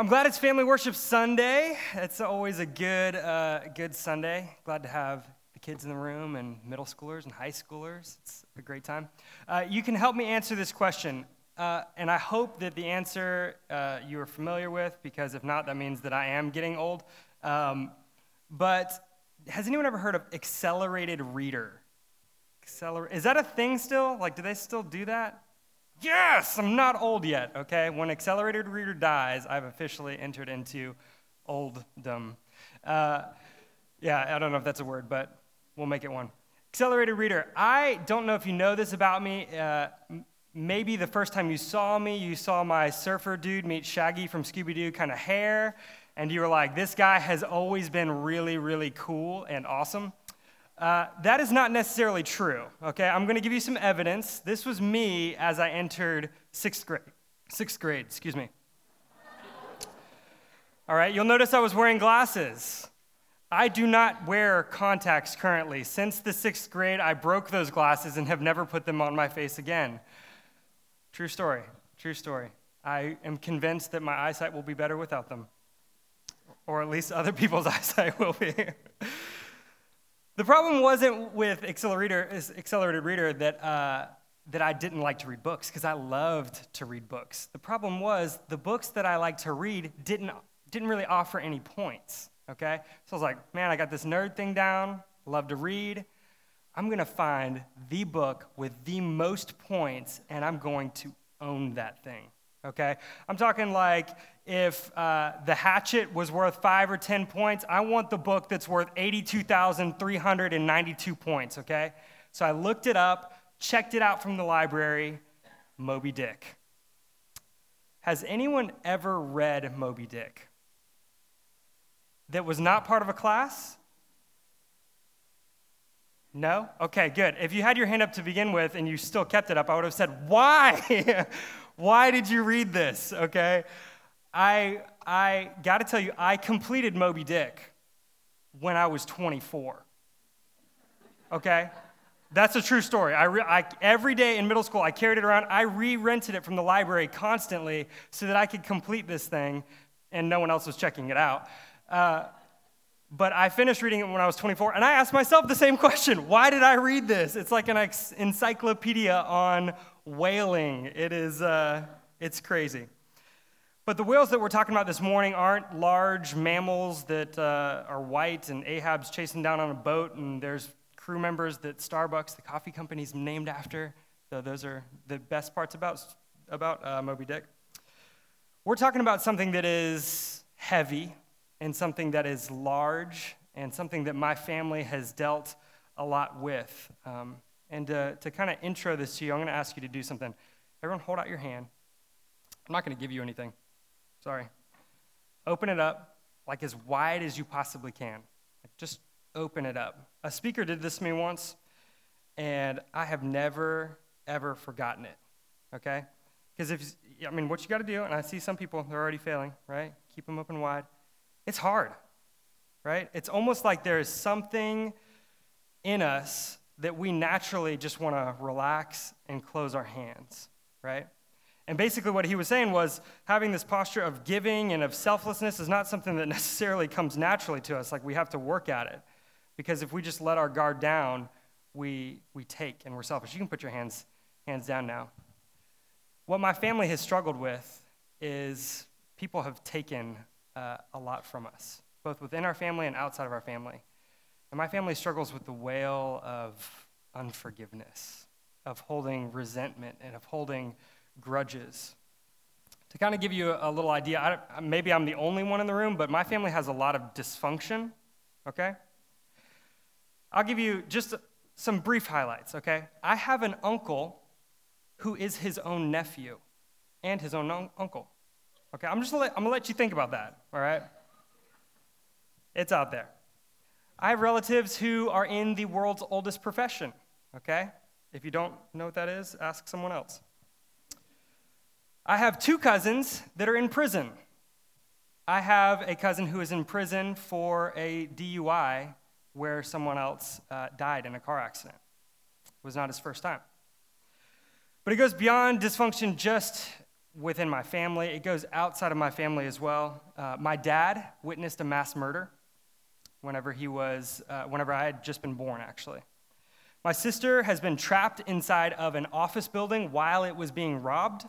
I'm glad it's Family Worship Sunday. It's always a good, uh, good Sunday. Glad to have the kids in the room and middle schoolers and high schoolers. It's a great time. Uh, you can help me answer this question, uh, and I hope that the answer uh, you are familiar with, because if not, that means that I am getting old. Um, but has anyone ever heard of accelerated reader? Acceler- Is that a thing still? Like, do they still do that? Yes, I'm not old yet, okay? When accelerated reader dies, I've officially entered into olddom. Uh, yeah, I don't know if that's a word, but we'll make it one. Accelerated reader. I don't know if you know this about me. Uh, maybe the first time you saw me, you saw my surfer dude meet Shaggy from Scooby Doo kind of hair, and you were like, this guy has always been really, really cool and awesome. Uh, that is not necessarily true, okay? I'm going to give you some evidence. This was me as I entered sixth grade. Sixth grade, excuse me. All right, you'll notice I was wearing glasses. I do not wear contacts currently. Since the sixth grade, I broke those glasses and have never put them on my face again. True story, true story. I am convinced that my eyesight will be better without them, or at least other people's eyesight will be. The problem wasn't with accelerated reader that, uh, that I didn't like to read books, because I loved to read books. The problem was the books that I liked to read didn't, didn't really offer any points, okay? So I was like, man, I got this nerd thing down, love to read. I'm to find the book with the most points, and I'm going to own that thing, okay? I'm talking like if uh, the hatchet was worth five or 10 points, I want the book that's worth 82,392 points, okay? So I looked it up, checked it out from the library Moby Dick. Has anyone ever read Moby Dick that was not part of a class? No? Okay, good. If you had your hand up to begin with and you still kept it up, I would have said, Why? Why did you read this? Okay? I, I got to tell you, I completed Moby Dick when I was 24. Okay? That's a true story. I, re- I, every day in middle school, I carried it around. I re rented it from the library constantly so that I could complete this thing, and no one else was checking it out. Uh, but I finished reading it when I was 24, and I asked myself the same question Why did I read this? It's like an encyclopedia on whaling. It is, uh, it's crazy. But the whales that we're talking about this morning aren't large mammals that uh, are white and Ahab's chasing down on a boat, and there's crew members that Starbucks, the coffee company, is named after. So those are the best parts about, about uh, Moby Dick. We're talking about something that is heavy and something that is large and something that my family has dealt a lot with. Um, and uh, to, to kind of intro this to you, I'm going to ask you to do something. Everyone, hold out your hand. I'm not going to give you anything. Sorry. Open it up like as wide as you possibly can. Just open it up. A speaker did this to me once, and I have never, ever forgotten it. Okay? Because if, I mean, what you got to do, and I see some people, they're already failing, right? Keep them open wide. It's hard, right? It's almost like there is something in us that we naturally just want to relax and close our hands, right? And basically, what he was saying was having this posture of giving and of selflessness is not something that necessarily comes naturally to us. Like, we have to work at it. Because if we just let our guard down, we, we take and we're selfish. You can put your hands, hands down now. What my family has struggled with is people have taken uh, a lot from us, both within our family and outside of our family. And my family struggles with the whale of unforgiveness, of holding resentment, and of holding grudges. To kind of give you a, little idea, I, maybe I'm the only one in the room, but my family has a lot of dysfunction, okay? I'll give you just some brief highlights, okay? I have an uncle who is his own nephew and his own un- uncle. Okay, I'm just gonna let, I'm gonna let you think about that, all right? It's out there. I have relatives who are in the world's oldest profession, okay? If you don't know what that is, ask someone else. I have two cousins that are in prison. I have a cousin who is in prison for a DUI where someone else uh, died in a car accident. It was not his first time. But it goes beyond dysfunction just within my family, it goes outside of my family as well. Uh, my dad witnessed a mass murder whenever he was, uh, whenever I had just been born, actually. My sister has been trapped inside of an office building while it was being robbed,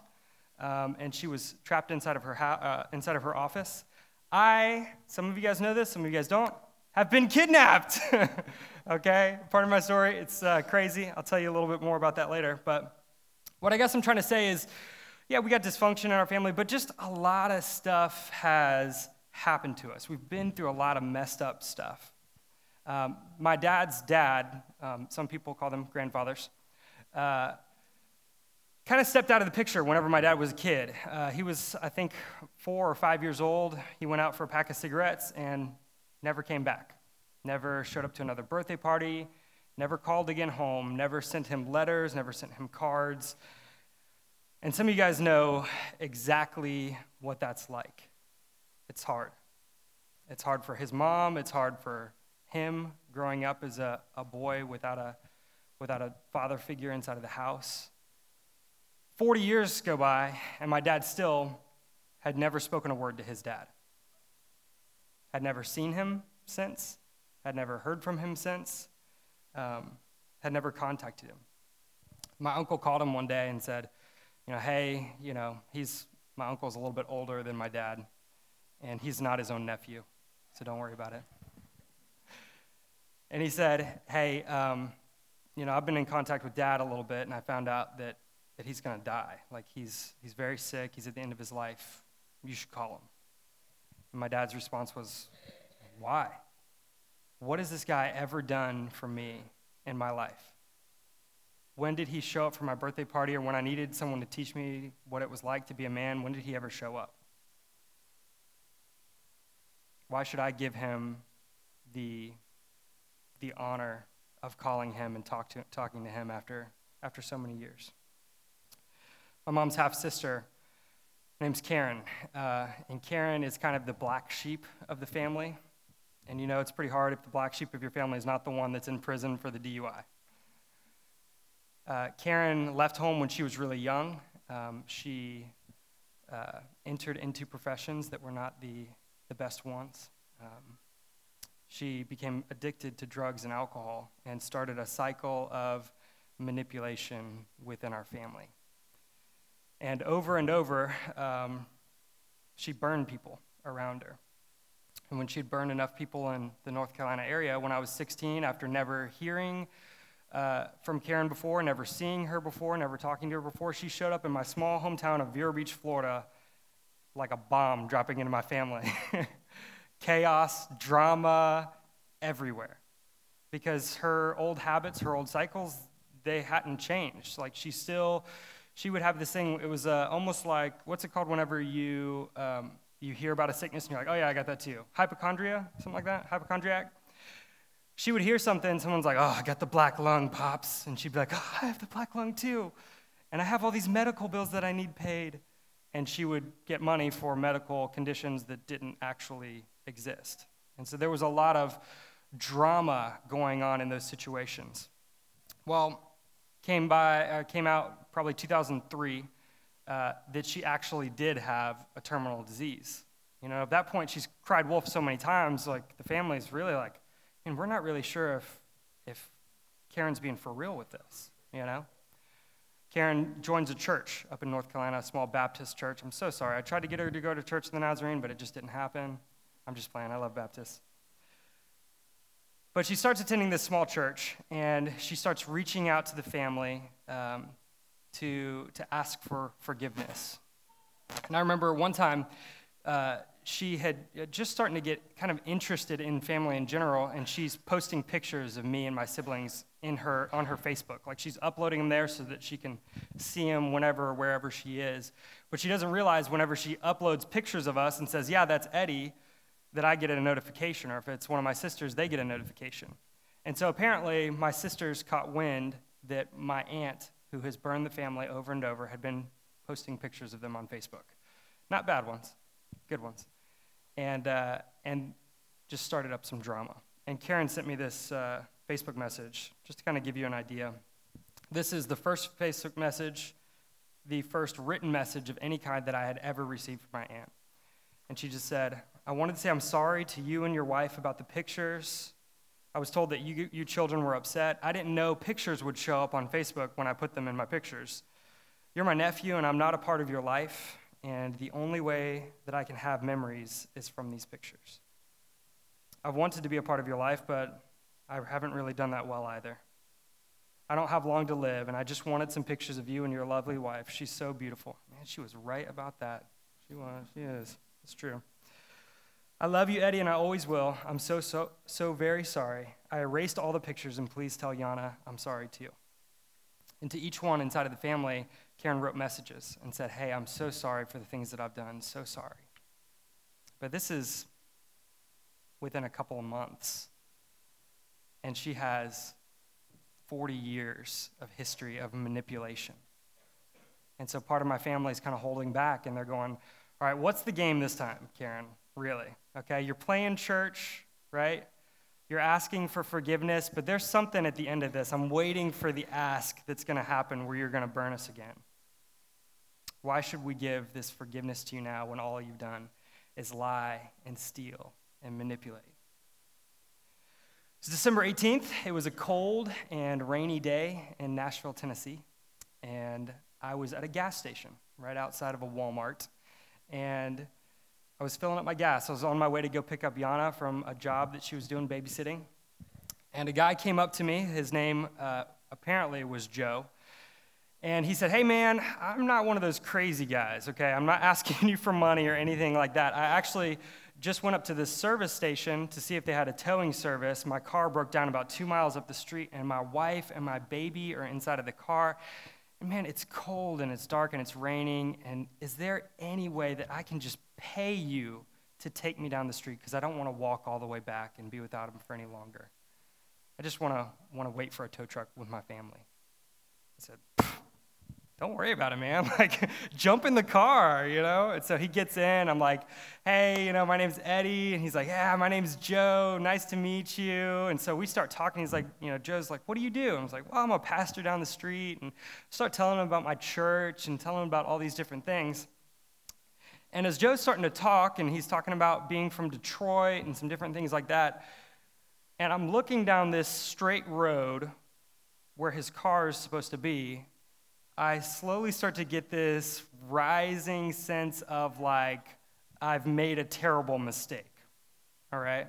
um, and she was trapped inside of her ho- uh, inside of her office. I, some of you guys know this, some of you guys don't, have been kidnapped. okay, part of my story. It's uh, crazy. I'll tell you a little bit more about that later. But what I guess I'm trying to say is, yeah, we got dysfunction in our family, but just a lot of stuff has happened to us. We've been through a lot of messed up stuff. Um, my dad's dad, um, some people call them grandfathers, uh, kind of stepped out of the picture whenever my dad was a kid. Uh, he was, I think, four or five years old. He went out for a pack of cigarettes and never came back. Never showed up to another birthday party, never called again home, never sent him letters, never sent him cards. And some of you guys know exactly what that's like. It's hard. It's hard for his mom, it's hard for him growing up as a, a boy without a, without a father figure inside of the house. 40 years go by, and my dad still had never spoken a word to his dad. Had never seen him since, had never heard from him since, um, had never contacted him. My uncle called him one day and said, You know, hey, you know, he's, my uncle's a little bit older than my dad, and he's not his own nephew, so don't worry about it. And he said, Hey, um, you know, I've been in contact with dad a little bit, and I found out that that he's going to die. Like he's, he's very sick, he's at the end of his life. You should call him. And my dad's response was, Why? What has this guy ever done for me in my life? When did he show up for my birthday party or when I needed someone to teach me what it was like to be a man? When did he ever show up? Why should I give him the, the honor of calling him and talk to, talking to him after, after so many years? my mom's half sister. Name's Karen. Uh, and Karen is kind of the black sheep of the family. And you know, it's pretty hard if the black sheep of your family is not the one that's in prison for the DUI. Uh, Karen left home when she was really young. Um, she uh, entered into professions that were not the, the best ones. Um, she became addicted to drugs and alcohol and started a cycle of manipulation within our family. And over and over, um, she burned people around her. And when she'd burned enough people in the North Carolina area, when I was 16, after never hearing uh, from Karen before, never seeing her before, never talking to her before, she showed up in my small hometown of Vero Beach, Florida, like a bomb dropping into my family. Chaos, drama, everywhere. Because her old habits, her old cycles, they hadn't changed. Like she still she would have this thing. It was uh, almost like what's it called whenever you um, you hear about a sickness and you're like, oh yeah, I got that too. Hypochondria, something like that. Hypochondriac. She would hear something. Someone's like, oh, I got the black lung, pops, and she'd be like, oh, I have the black lung too, and I have all these medical bills that I need paid, and she would get money for medical conditions that didn't actually exist. And so there was a lot of drama going on in those situations. Well, came by uh, came out probably 2003 uh, that she actually did have a terminal disease. You know, at that point, she's cried wolf so many times. Like the family's really like, and we're not really sure if if Karen's being for real with this. You know. Karen joins a church up in North Carolina, a small Baptist church. I'm so sorry. I tried to get her to go to church of the Nazarene, but it just didn't happen. I'm just playing. I love Baptists. But she starts attending this small church, and she starts reaching out to the family um, to, to ask for forgiveness. And I remember one time uh, she had uh, just starting to get kind of interested in family in general, and she's posting pictures of me and my siblings in her, on her Facebook. Like she's uploading them there so that she can see them whenever or wherever she is. But she doesn't realize whenever she uploads pictures of us and says, Yeah, that's Eddie that I get a notification, or if it's one of my sisters, they get a notification. And so apparently, my sisters caught wind that my aunt, who has burned the family over and over, had been posting pictures of them on Facebook. Not bad ones, good ones. And, uh, and just started up some drama. And Karen sent me this uh, Facebook message just to kind of give you an idea. This is the first Facebook message the first written message of any kind that I had ever received from my aunt. And she just said, I wanted to say I'm sorry to you and your wife about the pictures. I was told that you, you children were upset. I didn't know pictures would show up on Facebook when I put them in my pictures. You're my nephew, and I'm not a part of your life, and the only way that I can have memories is from these pictures. I've wanted to be a part of your life, but I haven't really done that well either. I don't have long to live, and I just wanted some pictures of you and your lovely wife. She's so beautiful. Man, she was right about that. She was. She is. It's true. I love you, Eddie, and I always will. I'm so, so, so very sorry. I erased all the pictures, and please tell Yana I'm sorry too. And to each one inside of the family, Karen wrote messages and said, Hey, I'm so sorry for the things that I've done. So sorry. But this is within a couple of months. And she has 40 years of history of manipulation. And so part of my family is kind of holding back and they're going, All right, what's the game this time, Karen? Really? Okay, you're playing church, right? You're asking for forgiveness, but there's something at the end of this. I'm waiting for the ask that's going to happen where you're going to burn us again. Why should we give this forgiveness to you now when all you've done is lie and steal and manipulate? December 18th. It was a cold and rainy day in Nashville, Tennessee. And I was at a gas station right outside of a Walmart. And I was filling up my gas. I was on my way to go pick up Yana from a job that she was doing babysitting. And a guy came up to me. His name uh, apparently was Joe. And he said, Hey, man, I'm not one of those crazy guys, okay? I'm not asking you for money or anything like that. I actually just went up to this service station to see if they had a towing service. My car broke down about two miles up the street, and my wife and my baby are inside of the car. And man, it's cold and it's dark and it's raining. And is there any way that I can just pay you to take me down the street? Because I don't want to walk all the way back and be without him for any longer. I just want to want to wait for a tow truck with my family. I said, don't worry about it, man. Like, jump in the car, you know? And so he gets in. I'm like, hey, you know, my name's Eddie. And he's like, yeah, my name's Joe. Nice to meet you. And so we start talking. He's like, you know, Joe's like, what do you do? And I was like, well, I'm a pastor down the street. And start telling him about my church and telling him about all these different things. And as Joe's starting to talk, and he's talking about being from Detroit and some different things like that, and I'm looking down this straight road where his car is supposed to be, I slowly start to get this rising sense of like, I've made a terrible mistake. All right?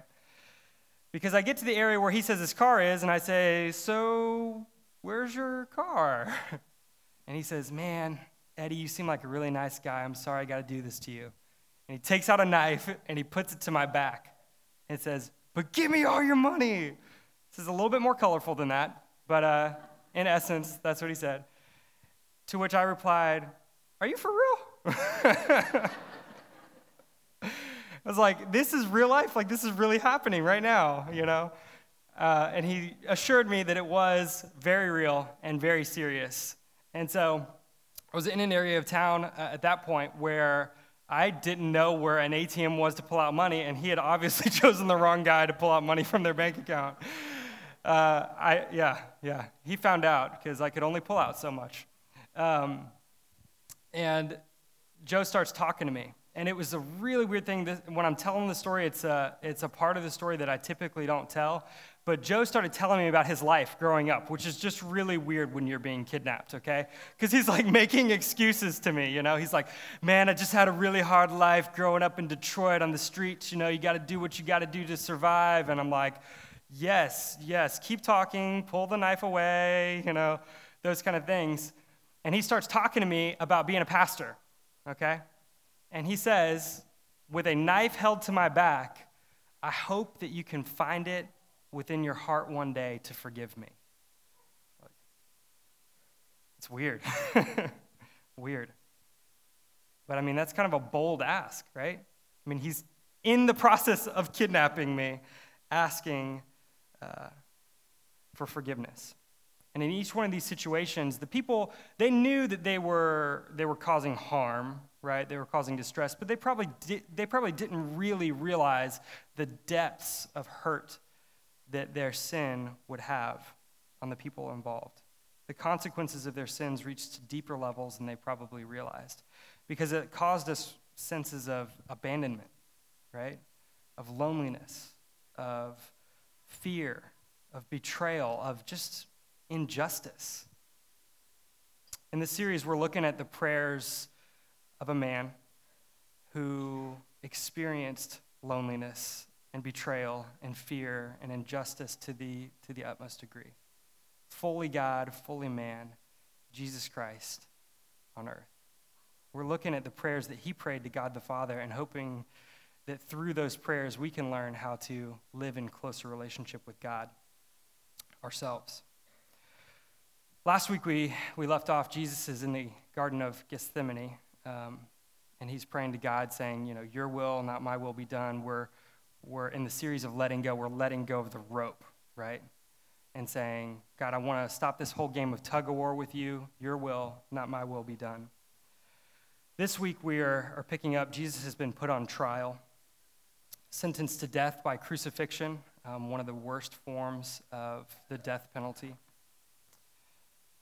Because I get to the area where he says his car is, and I say, So, where's your car? And he says, Man, Eddie, you seem like a really nice guy. I'm sorry I got to do this to you. And he takes out a knife and he puts it to my back. And says, But give me all your money. This is a little bit more colorful than that, but uh, in essence, that's what he said. To which I replied, Are you for real? I was like, This is real life. Like, this is really happening right now, you know? Uh, and he assured me that it was very real and very serious. And so I was in an area of town uh, at that point where I didn't know where an ATM was to pull out money, and he had obviously chosen the wrong guy to pull out money from their bank account. Uh, I, yeah, yeah. He found out because I could only pull out so much. Um, and Joe starts talking to me. And it was a really weird thing. When I'm telling the story, it's a, it's a part of the story that I typically don't tell. But Joe started telling me about his life growing up, which is just really weird when you're being kidnapped, okay? Because he's like making excuses to me, you know? He's like, man, I just had a really hard life growing up in Detroit on the streets. You know, you got to do what you got to do to survive. And I'm like, yes, yes, keep talking, pull the knife away, you know, those kind of things. And he starts talking to me about being a pastor, okay? And he says, with a knife held to my back, I hope that you can find it within your heart one day to forgive me. It's weird. weird. But I mean, that's kind of a bold ask, right? I mean, he's in the process of kidnapping me, asking uh, for forgiveness. And in each one of these situations, the people, they knew that they were, they were causing harm, right? They were causing distress, but they probably, di- they probably didn't really realize the depths of hurt that their sin would have on the people involved. the consequences of their sins reached deeper levels than they probably realized because it caused us senses of abandonment, right? Of loneliness, of fear, of betrayal, of just injustice. In this series, we're looking at the prayers of a man who experienced loneliness and betrayal and fear and injustice to the, to the utmost degree. Fully God, fully man, Jesus Christ on earth. We're looking at the prayers that he prayed to God the Father and hoping that through those prayers we can learn how to live in closer relationship with God ourselves. Last week we, we left off, Jesus is in the Garden of Gethsemane, um, and he's praying to God, saying, You know, your will, not my will, be done. We're, we're in the series of letting go, we're letting go of the rope, right? And saying, God, I want to stop this whole game of tug of war with you. Your will, not my will, be done. This week we are, are picking up, Jesus has been put on trial, sentenced to death by crucifixion, um, one of the worst forms of the death penalty.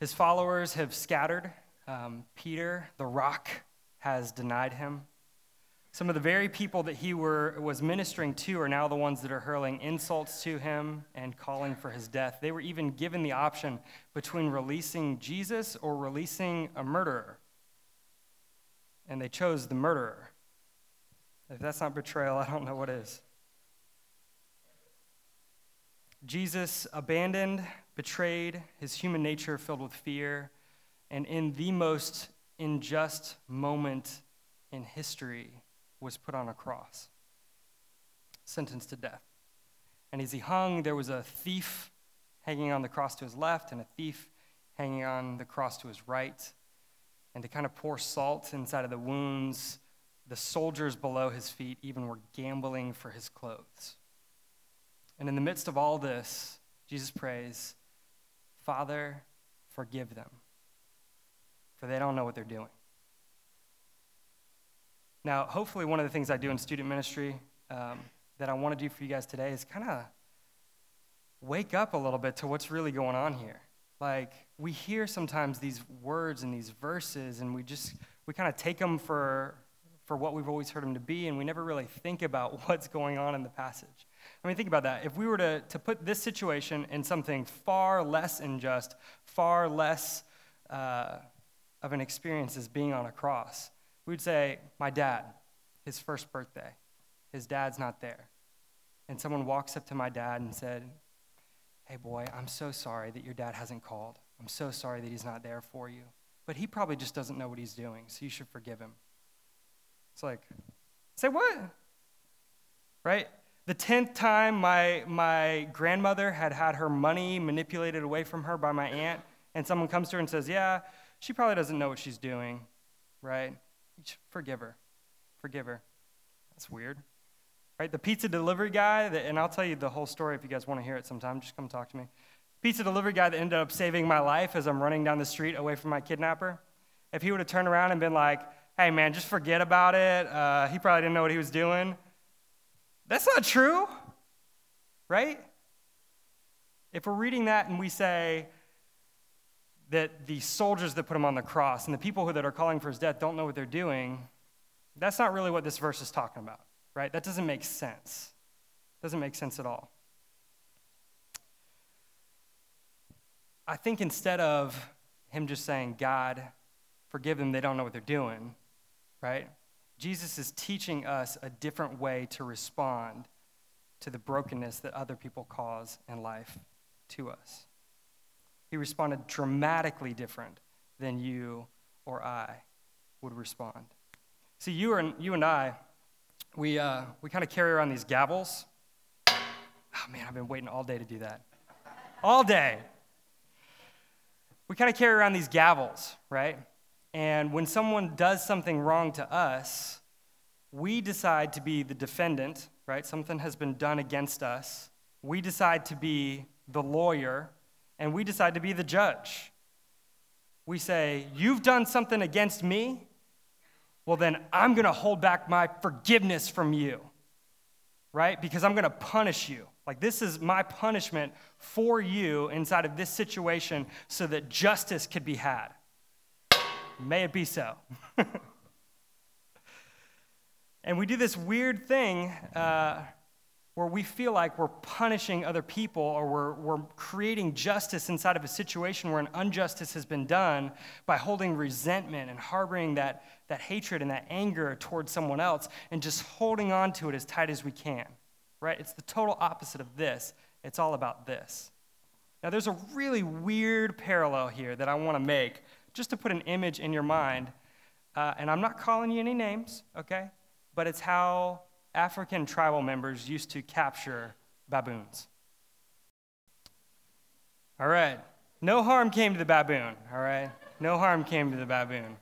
His followers have scattered. Um, Peter, the rock, has denied him. Some of the very people that he were, was ministering to are now the ones that are hurling insults to him and calling for his death. They were even given the option between releasing Jesus or releasing a murderer and they chose the murderer. If that's not betrayal, I don't know what is. Jesus abandoned, betrayed, his human nature filled with fear, and in the most unjust moment in history was put on a cross, sentenced to death. And as he hung, there was a thief hanging on the cross to his left and a thief hanging on the cross to his right and to kind of pour salt inside of the wounds, the soldiers below his feet even were gambling for his clothes. And in the midst of all this, Jesus prays, Father, forgive them, for they don't know what they're doing. Now, hopefully, one of the things I do in student ministry um, that I want to do for you guys today is kind of wake up a little bit to what's really going on here. Like, we hear sometimes these words and these verses, and we just, we kind of take them for, for what we've always heard them to be, and we never really think about what's going on in the passage. I mean, think about that. If we were to, to put this situation in something far less unjust, far less uh, of an experience as being on a cross, we'd say, My dad, his first birthday, his dad's not there. And someone walks up to my dad and said, Hey, boy, I'm so sorry that your dad hasn't called. I'm so sorry that he's not there for you. But he probably just doesn't know what he's doing, so you should forgive him. It's like, say what? Right? The 10th time my, my grandmother had had her money manipulated away from her by my aunt, and someone comes to her and says, Yeah, she probably doesn't know what she's doing, right? Forgive her. Forgive her. That's weird. Right? The pizza delivery guy, and I'll tell you the whole story if you guys want to hear it sometime. Just come talk to me. Pizza delivery guy that ended up saving my life as I'm running down the street away from my kidnapper. If he would have turned around and been like, hey, man, just forget about it, uh, he probably didn't know what he was doing. That's not true, right? If we're reading that and we say that the soldiers that put him on the cross and the people who, that are calling for his death don't know what they're doing, that's not really what this verse is talking about right? That doesn't make sense. Doesn't make sense at all. I think instead of him just saying, God, forgive them, they don't know what they're doing, right? Jesus is teaching us a different way to respond to the brokenness that other people cause in life to us. He responded dramatically different than you or I would respond. See, you, are, you and I, we, uh, we kind of carry around these gavels. Oh man, I've been waiting all day to do that. All day. We kind of carry around these gavels, right? And when someone does something wrong to us, we decide to be the defendant, right? Something has been done against us. We decide to be the lawyer, and we decide to be the judge. We say, You've done something against me, well, then I'm going to hold back my forgiveness from you, right? Because I'm going to punish you. Like, this is my punishment for you inside of this situation so that justice could be had. May it be so. and we do this weird thing uh, where we feel like we're punishing other people or we're, we're creating justice inside of a situation where an injustice has been done by holding resentment and harboring that, that hatred and that anger towards someone else and just holding on to it as tight as we can. Right? It's the total opposite of this. It's all about this. Now, there's a really weird parallel here that I want to make just to put an image in your mind. Uh, and I'm not calling you any names, okay? But it's how African tribal members used to capture baboons. All right. No harm came to the baboon, all right? No harm came to the baboon.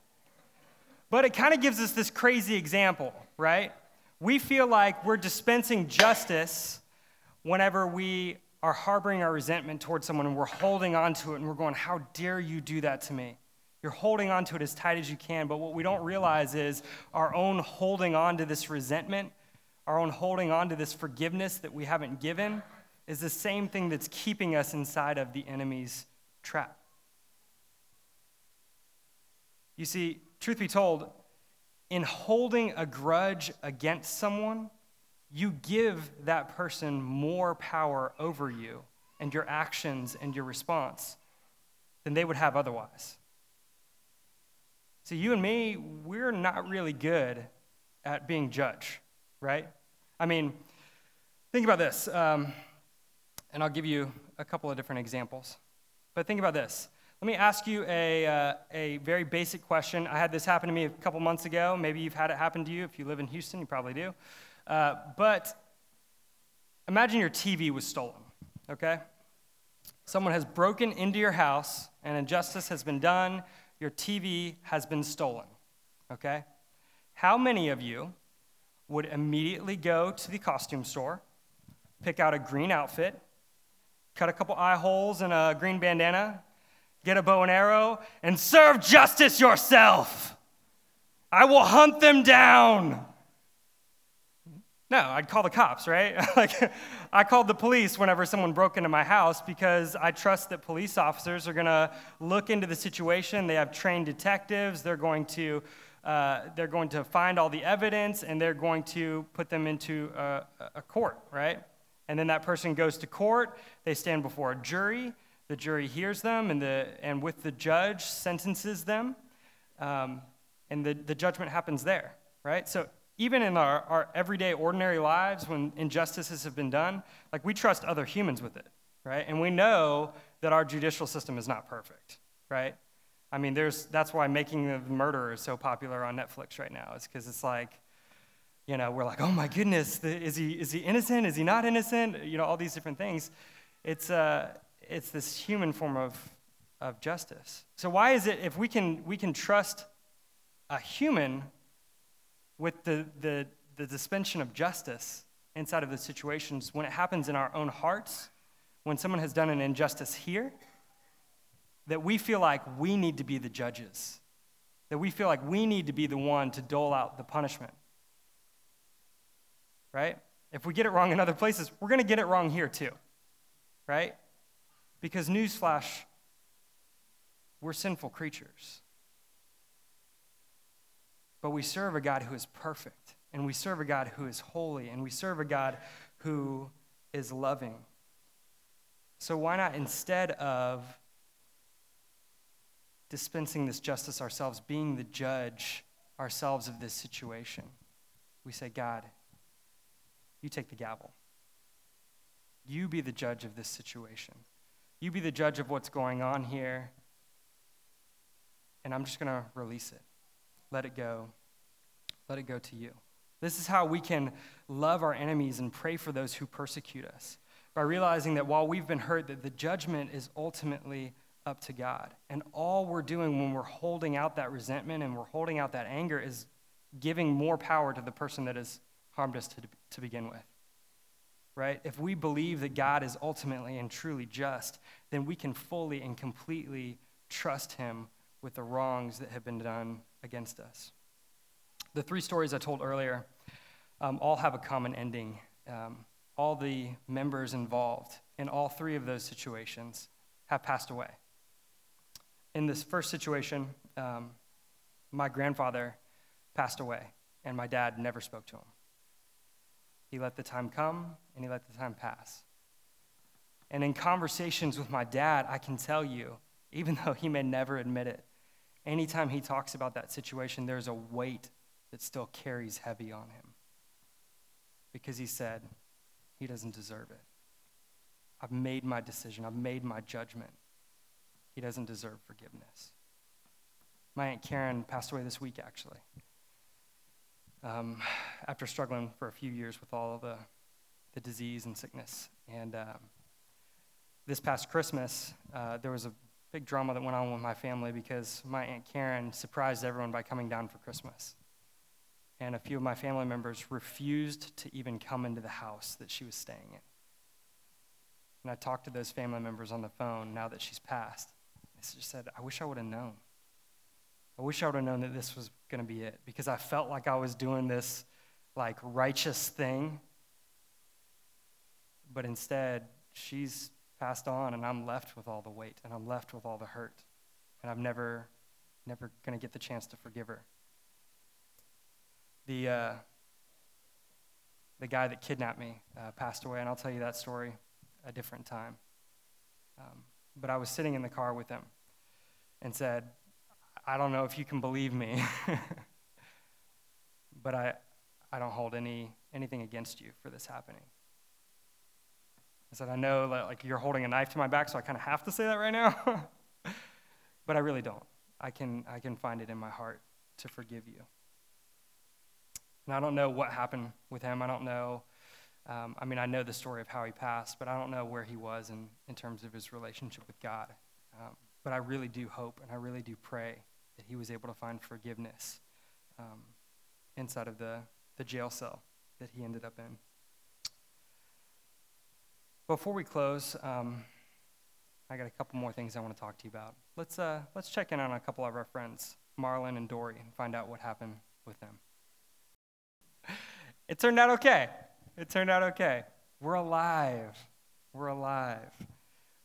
But it kind of gives us this crazy example, right? We feel like we're dispensing justice whenever we are harboring our resentment towards someone and we're holding on to it and we're going, How dare you do that to me? You're holding on to it as tight as you can, but what we don't realize is our own holding on to this resentment, our own holding on to this forgiveness that we haven't given, is the same thing that's keeping us inside of the enemy's trap. You see, truth be told, in holding a grudge against someone, you give that person more power over you and your actions and your response than they would have otherwise. So, you and me, we're not really good at being judge, right? I mean, think about this, um, and I'll give you a couple of different examples. But think about this. Let me ask you a, uh, a very basic question. I had this happen to me a couple months ago. Maybe you've had it happen to you. If you live in Houston, you probably do. Uh, but imagine your TV was stolen, okay? Someone has broken into your house, and injustice has been done your TV has been stolen. Okay? How many of you would immediately go to the costume store, pick out a green outfit, cut a couple eye holes in a green bandana, get a bow and arrow, and serve justice yourself? I will hunt them down. No, I'd call the cops, right? like, I called the police whenever someone broke into my house because I trust that police officers are going to look into the situation. They have trained detectives. They're going to, uh, they're going to find all the evidence and they're going to put them into a, a court, right? And then that person goes to court. They stand before a jury. The jury hears them, and, the, and with the judge, sentences them. Um, and the, the judgment happens there, right? So even in our, our everyday, ordinary lives, when injustices have been done, like we trust other humans with it, right? And we know that our judicial system is not perfect, right? I mean, there's, that's why Making the Murderer is so popular on Netflix right now, is because it's like, you know, we're like, oh my goodness, is he, is he innocent? Is he not innocent? You know, all these different things. It's, uh, it's this human form of, of justice. So why is it, if we can, we can trust a human with the, the, the suspension of justice inside of the situations when it happens in our own hearts, when someone has done an injustice here, that we feel like we need to be the judges, that we feel like we need to be the one to dole out the punishment. Right? If we get it wrong in other places, we're going to get it wrong here too. Right? Because, newsflash, we're sinful creatures. But we serve a God who is perfect, and we serve a God who is holy, and we serve a God who is loving. So, why not, instead of dispensing this justice ourselves, being the judge ourselves of this situation, we say, God, you take the gavel. You be the judge of this situation. You be the judge of what's going on here. And I'm just going to release it let it go. Let it go to you. This is how we can love our enemies and pray for those who persecute us by realizing that while we've been hurt, that the judgment is ultimately up to God. And all we're doing when we're holding out that resentment and we're holding out that anger is giving more power to the person that has harmed us to, to begin with. Right? If we believe that God is ultimately and truly just, then we can fully and completely trust Him with the wrongs that have been done against us. The three stories I told earlier um, all have a common ending. Um, all the members involved in all three of those situations have passed away. In this first situation, um, my grandfather passed away, and my dad never spoke to him. He let the time come, and he let the time pass. And in conversations with my dad, I can tell you, even though he may never admit it, anytime he talks about that situation, there's a weight that still carries heavy on him. Because he said, he doesn't deserve it. I've made my decision, I've made my judgment. He doesn't deserve forgiveness. My Aunt Karen passed away this week, actually, um, after struggling for a few years with all the, the disease and sickness. And um, this past Christmas, uh, there was a big drama that went on with my family because my Aunt Karen surprised everyone by coming down for Christmas. And a few of my family members refused to even come into the house that she was staying in. And I talked to those family members on the phone now that she's passed. I just said, I wish I would have known. I wish I would have known that this was going to be it because I felt like I was doing this like righteous thing. But instead, she's passed on and I'm left with all the weight and I'm left with all the hurt. And I'm never, never going to get the chance to forgive her. The, uh, the guy that kidnapped me uh, passed away, and I'll tell you that story a different time. Um, but I was sitting in the car with him and said, I don't know if you can believe me, but I, I don't hold any, anything against you for this happening. I said, I know that like you're holding a knife to my back, so I kind of have to say that right now. but I really don't. I can, I can find it in my heart to forgive you. And I don't know what happened with him. I don't know um, I mean, I know the story of how he passed, but I don't know where he was in, in terms of his relationship with God. Um, but I really do hope and I really do pray that he was able to find forgiveness um, inside of the, the jail cell that he ended up in. Before we close, um, I got a couple more things I want to talk to you about. Let's, uh, let's check in on a couple of our friends, Marlin and Dory, and find out what happened with them. It turned out okay. It turned out okay. We're alive. We're alive.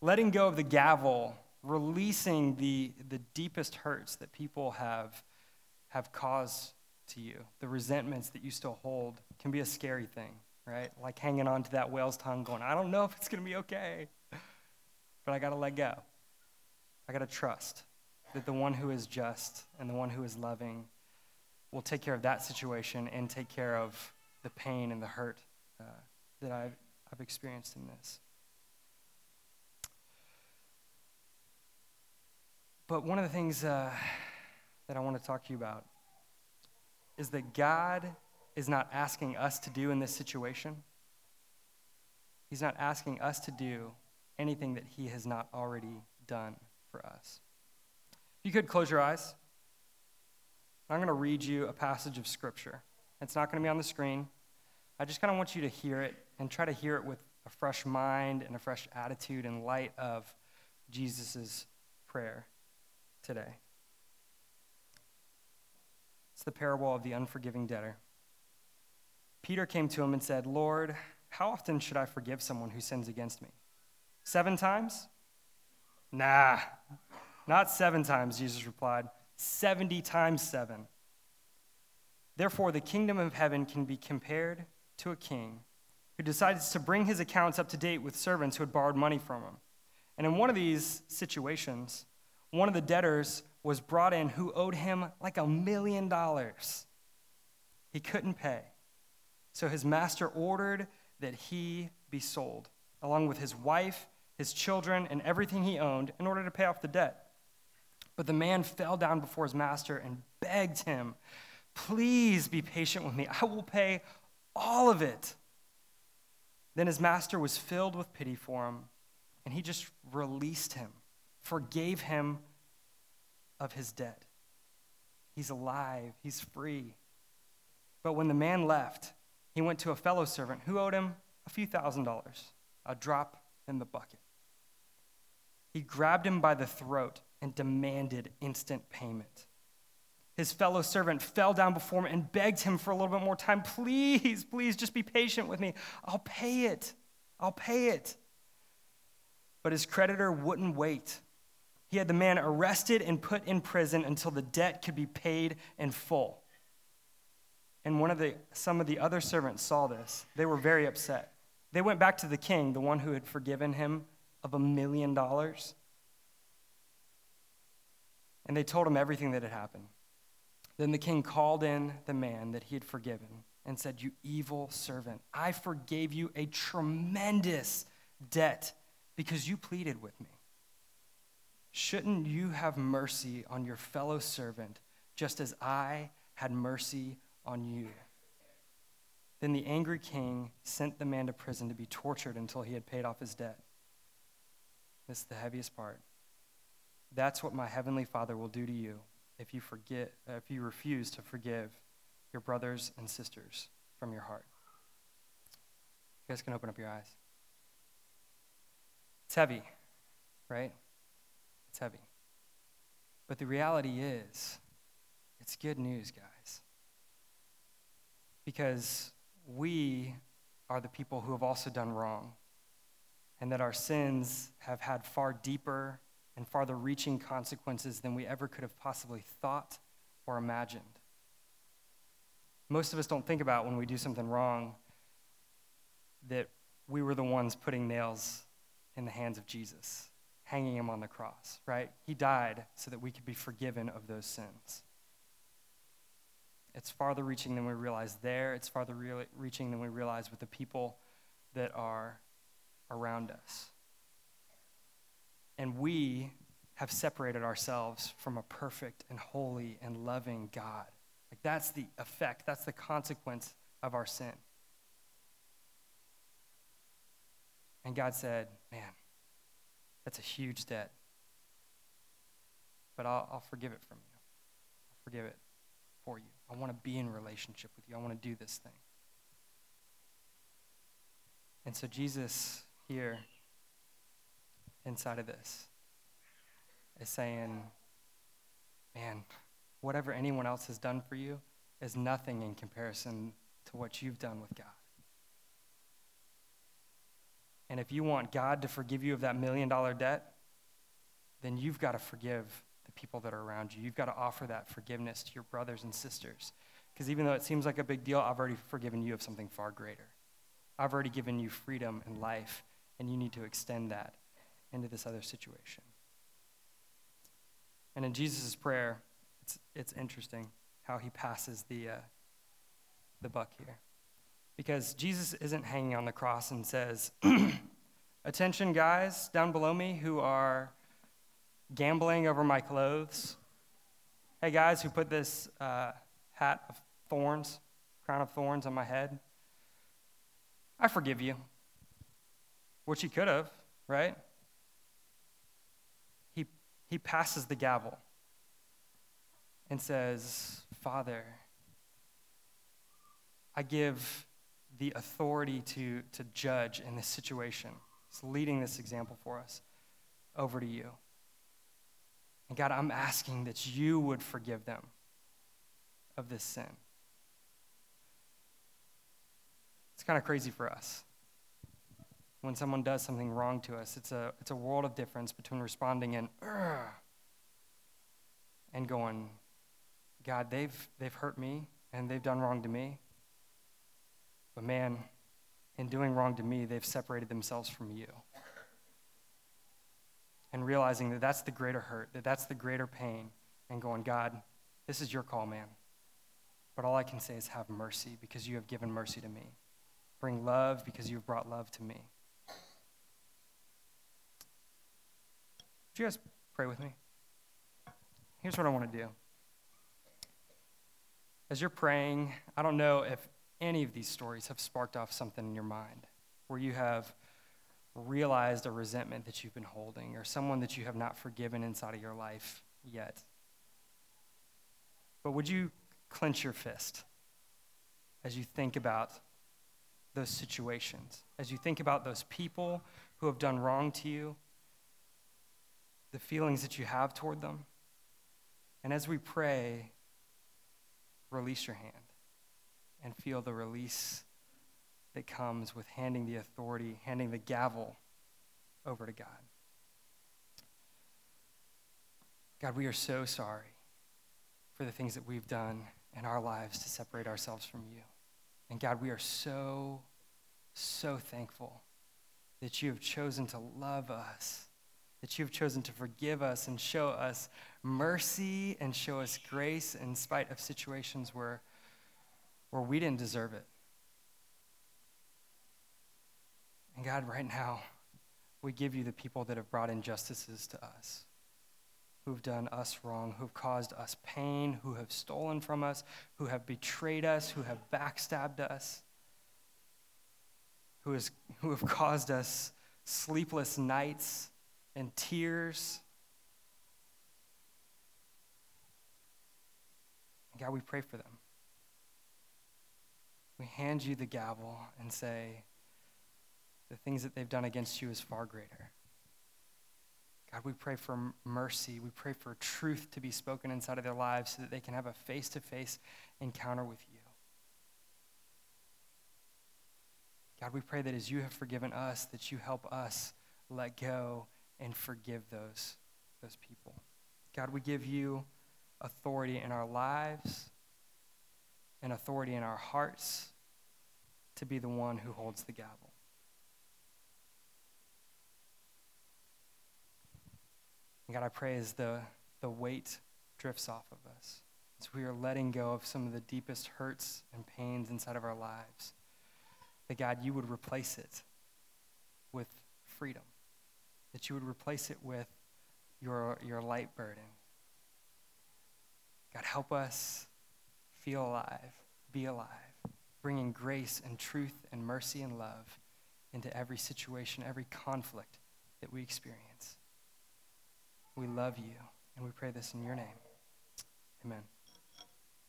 Letting go of the gavel, releasing the, the deepest hurts that people have, have caused to you, the resentments that you still hold, can be a scary thing, right? Like hanging on to that whale's tongue, going, I don't know if it's going to be okay, but I got to let go. I got to trust that the one who is just and the one who is loving will take care of that situation and take care of the pain and the hurt uh, that I've, I've experienced in this. But one of the things uh, that I want to talk to you about is that God is not asking us to do in this situation. He's not asking us to do anything that He has not already done for us. If you could close your eyes, I'm going to read you a passage of Scripture. It's not going to be on the screen. I just kind of want you to hear it and try to hear it with a fresh mind and a fresh attitude in light of Jesus' prayer today. It's the parable of the unforgiving debtor. Peter came to him and said, Lord, how often should I forgive someone who sins against me? Seven times? Nah, not seven times, Jesus replied. 70 times seven. Therefore, the kingdom of heaven can be compared to a king who decides to bring his accounts up to date with servants who had borrowed money from him. And in one of these situations, one of the debtors was brought in who owed him like a million dollars. He couldn't pay. So his master ordered that he be sold, along with his wife, his children, and everything he owned, in order to pay off the debt. But the man fell down before his master and begged him, Please be patient with me. I will pay all of it. Then his master was filled with pity for him, and he just released him, forgave him of his debt. He's alive, he's free. But when the man left, he went to a fellow servant who owed him a few thousand dollars, a drop in the bucket. He grabbed him by the throat and demanded instant payment. his fellow servant fell down before him and begged him for a little bit more time. Please, please, just be patient with me. I'll pay it. I'll pay it. But his creditor wouldn't wait. He had the man arrested and put in prison until the debt could be paid in full. And one of the, some of the other servants saw this. They were very upset. They went back to the king, the one who had forgiven him of a million dollars, and they told him everything that had happened. Then the king called in the man that he had forgiven and said, You evil servant, I forgave you a tremendous debt because you pleaded with me. Shouldn't you have mercy on your fellow servant just as I had mercy on you? Then the angry king sent the man to prison to be tortured until he had paid off his debt. This is the heaviest part. That's what my heavenly Father will do to you if you forget if you refuse to forgive your brothers and sisters from your heart. You guys can open up your eyes. It's heavy, right? It's heavy. But the reality is, it's good news, guys. Because we are the people who have also done wrong, and that our sins have had far deeper and farther reaching consequences than we ever could have possibly thought or imagined. Most of us don't think about when we do something wrong that we were the ones putting nails in the hands of Jesus, hanging him on the cross, right? He died so that we could be forgiven of those sins. It's farther reaching than we realize there. It's farther re- reaching than we realize with the people that are around us. And we have separated ourselves from a perfect and holy and loving God. Like that's the effect, that's the consequence of our sin. And God said, Man, that's a huge debt. But I'll, I'll forgive it from you. I'll forgive it for you. I want to be in relationship with you. I want to do this thing. And so, Jesus here, inside of this, is saying, Man, whatever anyone else has done for you is nothing in comparison to what you've done with God. And if you want God to forgive you of that million dollar debt, then you've got to forgive the people that are around you. You've got to offer that forgiveness to your brothers and sisters. Because even though it seems like a big deal, I've already forgiven you of something far greater. I've already given you freedom and life, and you need to extend that into this other situation. And in Jesus' prayer, it's, it's interesting how he passes the, uh, the buck here. Because Jesus isn't hanging on the cross and says, Attention, guys down below me who are gambling over my clothes. Hey, guys who put this uh, hat of thorns, crown of thorns on my head. I forgive you. Which he could have, right? He, he passes the gavel and says, Father, I give the authority to, to judge in this situation. He's leading this example for us over to you. And God, I'm asking that you would forgive them of this sin. It's kind of crazy for us. When someone does something wrong to us, it's a, it's a world of difference between responding in, and going, God, they've, they've hurt me and they've done wrong to me. But man, in doing wrong to me, they've separated themselves from you and realizing that that's the greater hurt, that that's the greater pain, and going, God, this is your call, man. But all I can say is have mercy because you have given mercy to me. Bring love because you've brought love to me. Would you guys pray with me? Here's what I want to do. As you're praying, I don't know if any of these stories have sparked off something in your mind where you have realized a resentment that you've been holding or someone that you have not forgiven inside of your life yet. But would you clench your fist as you think about those situations, as you think about those people who have done wrong to you, the feelings that you have toward them? And as we pray, release your hand and feel the release that comes with handing the authority, handing the gavel over to God. God, we are so sorry for the things that we've done in our lives to separate ourselves from you. And God, we are so, so thankful that you have chosen to love us, that you have chosen to forgive us and show us mercy and show us grace in spite of situations where, where we didn't deserve it. And God, right now, we give you the people that have brought injustices to us, who've done us wrong, who've caused us pain, who have stolen from us, who have betrayed us, who have backstabbed us, who, has, who have caused us sleepless nights and tears. God, we pray for them. We hand you the gavel and say, the things that they've done against you is far greater. God, we pray for mercy. We pray for truth to be spoken inside of their lives so that they can have a face to face encounter with you. God, we pray that as you have forgiven us, that you help us let go and forgive those, those people. God, we give you authority in our lives and authority in our hearts to be the one who holds the gavel. God, I pray as the, the weight drifts off of us, as we are letting go of some of the deepest hurts and pains inside of our lives, that God, you would replace it with freedom, that you would replace it with your, your light burden. God, help us feel alive, be alive, bringing grace and truth and mercy and love into every situation, every conflict that we experience. We love you, and we pray this in your name. Amen.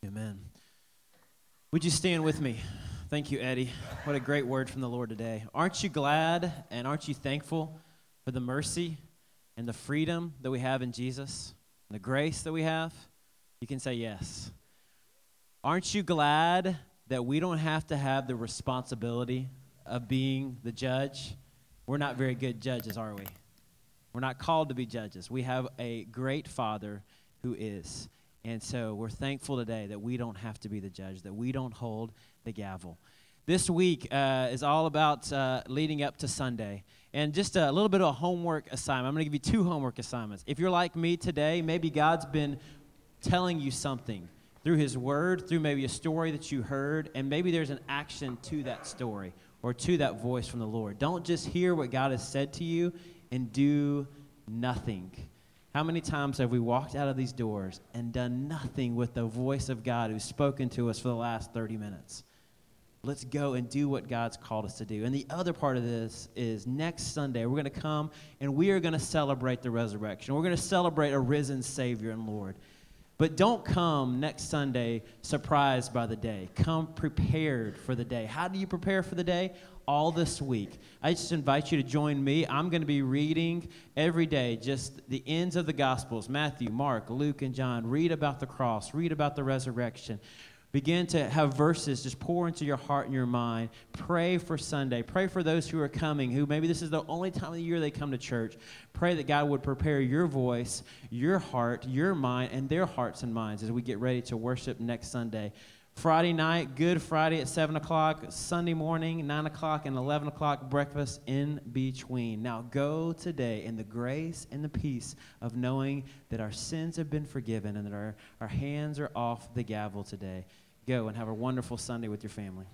Amen. Would you stand with me? Thank you, Eddie. What a great word from the Lord today. Aren't you glad and aren't you thankful for the mercy and the freedom that we have in Jesus, and the grace that we have? You can say yes. Aren't you glad that we don't have to have the responsibility of being the judge? We're not very good judges, are we? We're not called to be judges. We have a great Father who is. And so we're thankful today that we don't have to be the judge, that we don't hold the gavel. This week uh, is all about uh, leading up to Sunday. And just a little bit of a homework assignment. I'm going to give you two homework assignments. If you're like me today, maybe God's been telling you something through His Word, through maybe a story that you heard, and maybe there's an action to that story or to that voice from the Lord. Don't just hear what God has said to you and do nothing. How many times have we walked out of these doors and done nothing with the voice of God who's spoken to us for the last 30 minutes? Let's go and do what God's called us to do. And the other part of this is next Sunday, we're going to come and we are going to celebrate the resurrection. We're going to celebrate a risen Savior and Lord. But don't come next Sunday surprised by the day. Come prepared for the day. How do you prepare for the day? All this week. I just invite you to join me. I'm going to be reading every day just the ends of the Gospels Matthew, Mark, Luke, and John. Read about the cross, read about the resurrection. Begin to have verses just pour into your heart and your mind. Pray for Sunday. Pray for those who are coming, who maybe this is the only time of the year they come to church. Pray that God would prepare your voice, your heart, your mind, and their hearts and minds as we get ready to worship next Sunday. Friday night, Good Friday at 7 o'clock, Sunday morning, 9 o'clock, and 11 o'clock, breakfast in between. Now go today in the grace and the peace of knowing that our sins have been forgiven and that our, our hands are off the gavel today. Go and have a wonderful Sunday with your family.